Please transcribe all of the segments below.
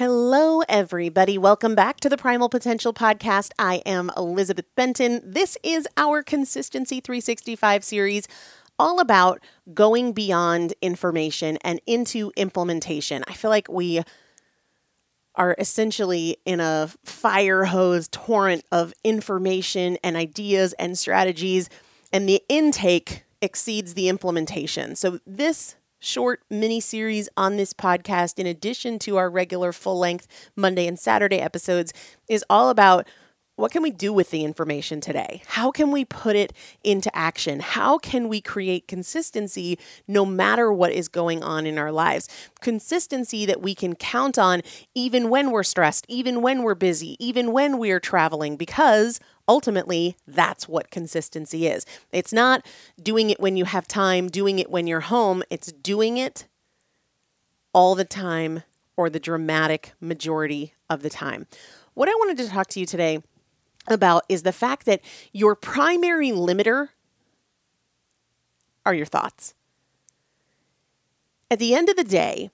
Hello, everybody. Welcome back to the Primal Potential Podcast. I am Elizabeth Benton. This is our Consistency 365 series, all about going beyond information and into implementation. I feel like we are essentially in a fire hose torrent of information and ideas and strategies, and the intake exceeds the implementation. So, this short mini series on this podcast, in addition to our regular full length Monday and Saturday episodes, is all about What can we do with the information today? How can we put it into action? How can we create consistency no matter what is going on in our lives? Consistency that we can count on even when we're stressed, even when we're busy, even when we're traveling, because ultimately that's what consistency is. It's not doing it when you have time, doing it when you're home, it's doing it all the time or the dramatic majority of the time. What I wanted to talk to you today about is the fact that your primary limiter are your thoughts. At the end of the day,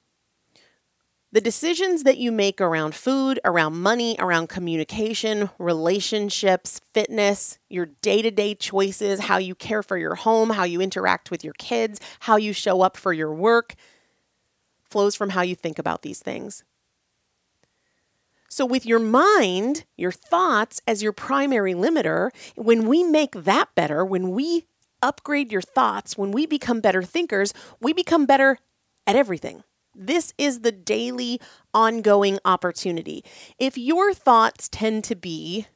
the decisions that you make around food, around money, around communication, relationships, fitness, your day to day choices, how you care for your home, how you interact with your kids, how you show up for your work, flows from how you think about these things. So, with your mind, your thoughts as your primary limiter, when we make that better, when we upgrade your thoughts, when we become better thinkers, we become better at everything. This is the daily, ongoing opportunity. If your thoughts tend to be,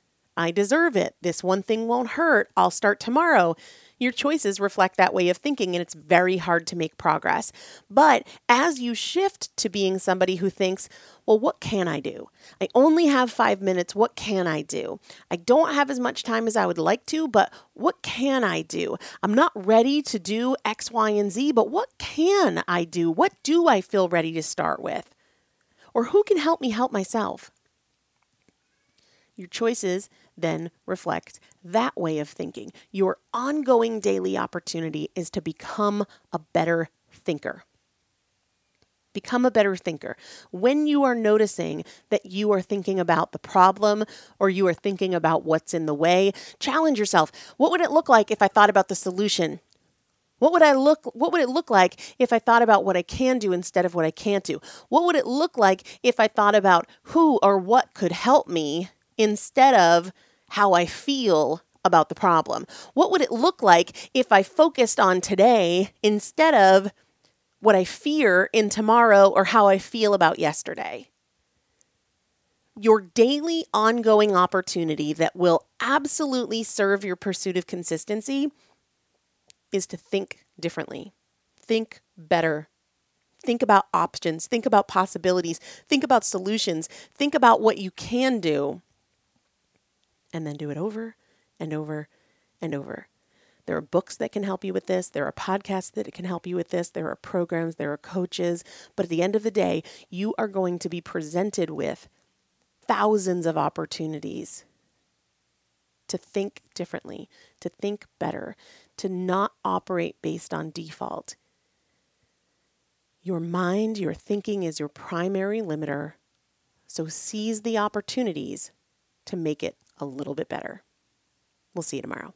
I deserve it, this one thing won't hurt, I'll start tomorrow, your choices reflect that way of thinking, and it's very hard to make progress. But as you shift to being somebody who thinks, well, what can I do? I only have five minutes. What can I do? I don't have as much time as I would like to, but what can I do? I'm not ready to do X, Y, and Z, but what can I do? What do I feel ready to start with? Or who can help me help myself? Your choices then reflect that way of thinking. Your ongoing daily opportunity is to become a better thinker. Become a better thinker. When you are noticing that you are thinking about the problem or you are thinking about what's in the way, challenge yourself. What would it look like if I thought about the solution? What would I look what would it look like if I thought about what I can do instead of what I can't do? What would it look like if I thought about who or what could help me instead of how I feel about the problem? What would it look like if I focused on today instead of what I fear in tomorrow or how I feel about yesterday? Your daily ongoing opportunity that will absolutely serve your pursuit of consistency is to think differently, think better, think about options, think about possibilities, think about solutions, think about what you can do and then do it over and over and over. There are books that can help you with this. There are podcasts that can help you with this. There are programs, there are coaches. But at the end of the day, you are going to be presented with thousands of opportunities to think differently, to think better, to not operate based on default. Your mind, your thinking is your primary limiter. So seize the opportunities to make it a little bit better. We'll see you tomorrow.